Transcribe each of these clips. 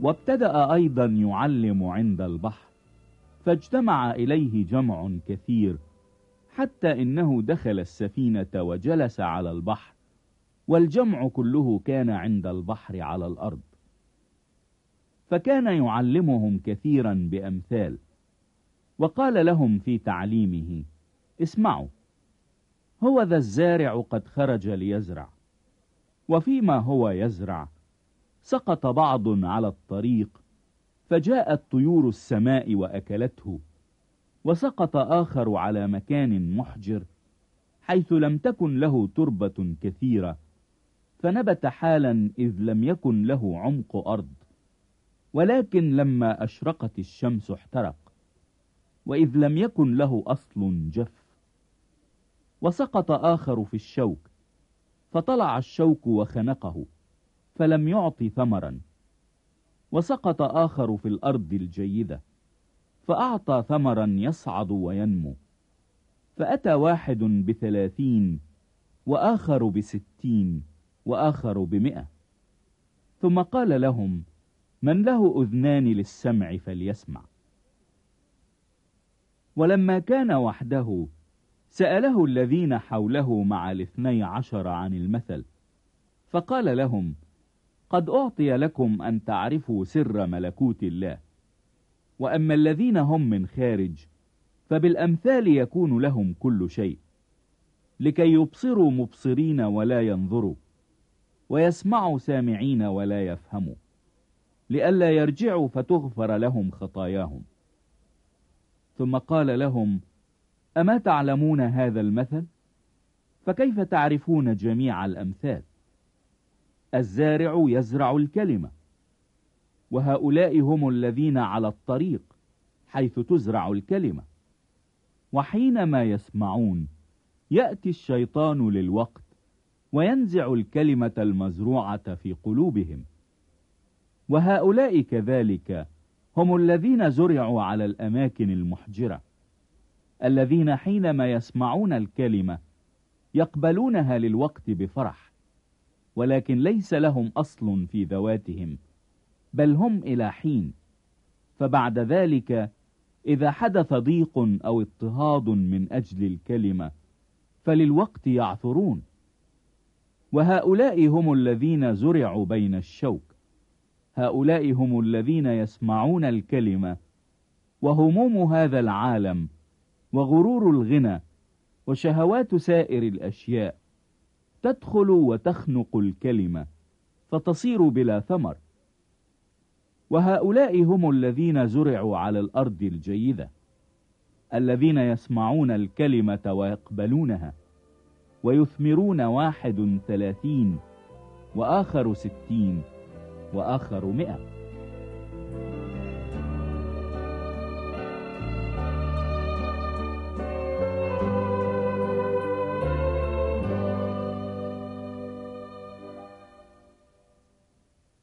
وابتدأ أيضا يعلم عند البحر فاجتمع إليه جمع كثير حتى إنه دخل السفينة وجلس على البحر والجمع كله كان عند البحر على الأرض. فكان يعلمهم كثيرا بأمثال وقال لهم في تعليمه اسمعوا هو ذا الزارع قد خرج ليزرع وفيما هو يزرع سقط بعض على الطريق فجاءت طيور السماء وأكلته وسقط آخر على مكان محجر حيث لم تكن له تربة كثيرة فنبت حالا إذ لم يكن له عمق أرض ولكن لما أشرقت الشمس احترق وإذ لم يكن له أصل جف وسقط آخر في الشوك فطلع الشوك وخنقه. فلم يعط ثمرا. وسقط آخر في الأرض الجيدة. فأعطى ثمرا يصعد وينمو. فأتى واحد بثلاثين وآخر بستين وآخر بمئة. ثم قال لهم من له أذنان للسمع فليسمع. ولما كان وحده سأله الذين حوله مع الاثني عشر عن المثل. فقال لهم قد أعطي لكم أن تعرفوا سر ملكوت الله. وأما الذين هم من خارج فبالأمثال يكون لهم كل شيء. لكي يبصروا مبصرين ولا ينظروا ويسمعوا سامعين ولا يفهموا. لئلا يرجعوا فتغفر لهم خطاياهم. ثم قال لهم أما تعلمون هذا المثل؟ فكيف تعرفون جميع الأمثال؟ الزارع يزرع الكلمة. وهؤلاء هم الذين على الطريق حيث تزرع الكلمة. وحينما يسمعون يأتي الشيطان للوقت وينزع الكلمة المزروعة في قلوبهم. وهؤلاء كذلك هم الذين زرعوا على الأماكن المحجرة الذين حينما يسمعون الكلمة يقبلونها للوقت بفرح. ولكن ليس لهم أصل في ذواتهم بل هم إلى حين. فبعد ذلك إذا حدث ضيق أو اضطهاد من أجل الكلمة فللوقت يعثرون. وهؤلاء هم الذين زرعوا بين الشوك. هؤلاء هم الذين يسمعون الكلمة وهموم هذا العالم وغرور الغنى وشهوات سائر الأشياء. تدخل وتخنق الكلمة فتصير بلا ثمر. وهؤلاء هم الذين زرعوا على الأرض الجيدة الذين يسمعون الكلمة ويقبلونها ويثمرون واحد ثلاثين وآخر ستين وآخر مئة.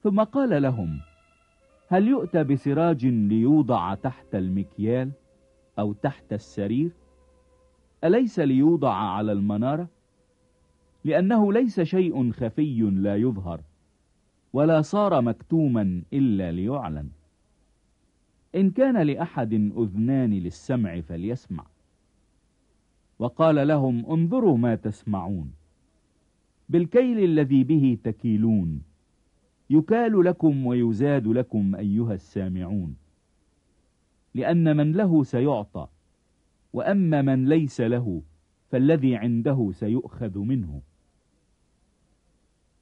ثم قال لهم هل يؤتى بسراج ليوضع تحت المكيال أو تحت السرير؟ أليس ليوضع على المنارة؟ لأنه ليس شيء خفي لا يظهر ولا صار مكتوما إلا ليعلن. إن كان لأحد أذنان للسمع فليسمع. وقال لهم انظروا ما تسمعون. بالكيل الذي به تكيلون. يكال لكم ويزاد لكم أيها السامعون. لأن من له سيعطى وأما من ليس له فالذي عنده سيؤخذ منه.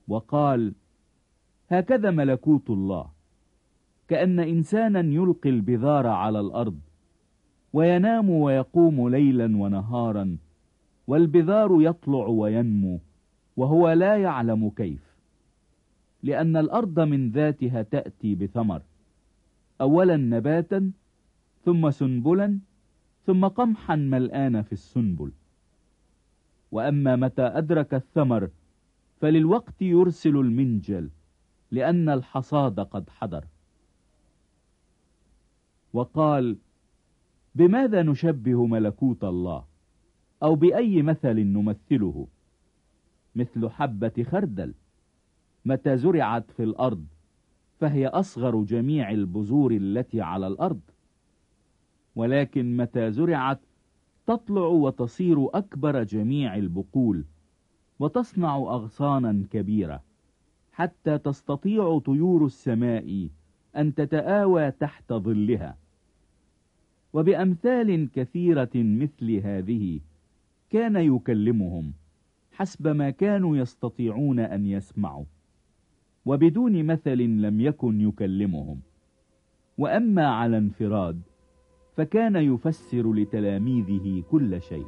وقال هكذا ملكوت الله كأن إنسانا يلقي البذار على الأرض وينام ويقوم ليلا ونهارا والبذار يطلع وينمو وهو لا يعلم كيف. لأن الأرض من ذاتها تأتي بثمر. أولا نباتا ثم سنبلا ثم قمحا ملآن في السنبل. وأما متى أدرك الثمر فللوقت يرسل المنجل لأن الحصاد قد حضر. وقال بماذا نشبه ملكوت الله؟ أو بأي مثل نمثله؟ مثل حبة خردل. متى زرعت في الأرض فهي أصغر جميع البذور التي على الأرض. ولكن متى زرعت تطلع وتصير أكبر جميع البقول وتصنع أغصانا كبيرة حتى تستطيع طيور السماء أن تتآوى تحت ظلها. وبأمثال كثيرة مثل هذه كان يكلمهم حسب ما كانوا يستطيعون أن يسمعوا. وبدون مثل لم يكن يكلمهم. وأما على انفراد فكان يفسر لتلاميذه كل شيء.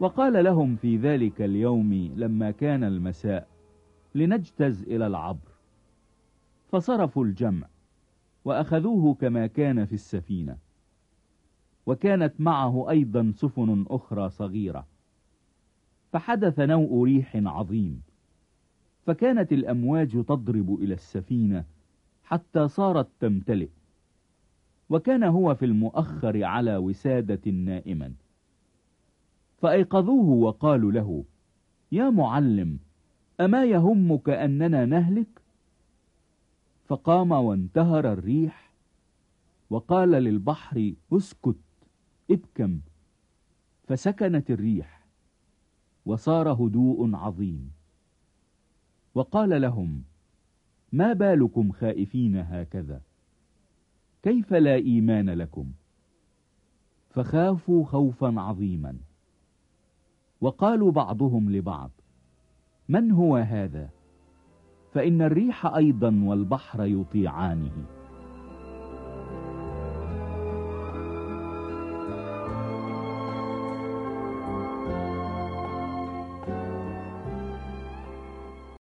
وقال لهم في ذلك اليوم لما كان المساء لنجتز إلى العبر. فصرفوا الجمع. وأخذوه كما كان في السفينة. وكانت معه أيضا سفن أخرى صغيرة. فحدث نوء ريح عظيم. فكانت الأمواج تضرب إلى السفينة حتى صارت تمتلئ. وكان هو في المؤخر على وسادة نائما. فأيقظوه وقالوا له يا معلم أما يهمك أننا نهلك؟ فقام وانتهر الريح وقال للبحر اسكت ابكم فسكنت الريح وصار هدوء عظيم. وقال لهم ما بالكم خائفين هكذا؟ كيف لا إيمان لكم؟ فخافوا خوفا عظيما. وقالوا بعضهم لبعض من هو هذا؟ فإن الريح أيضا والبحر يطيعانه.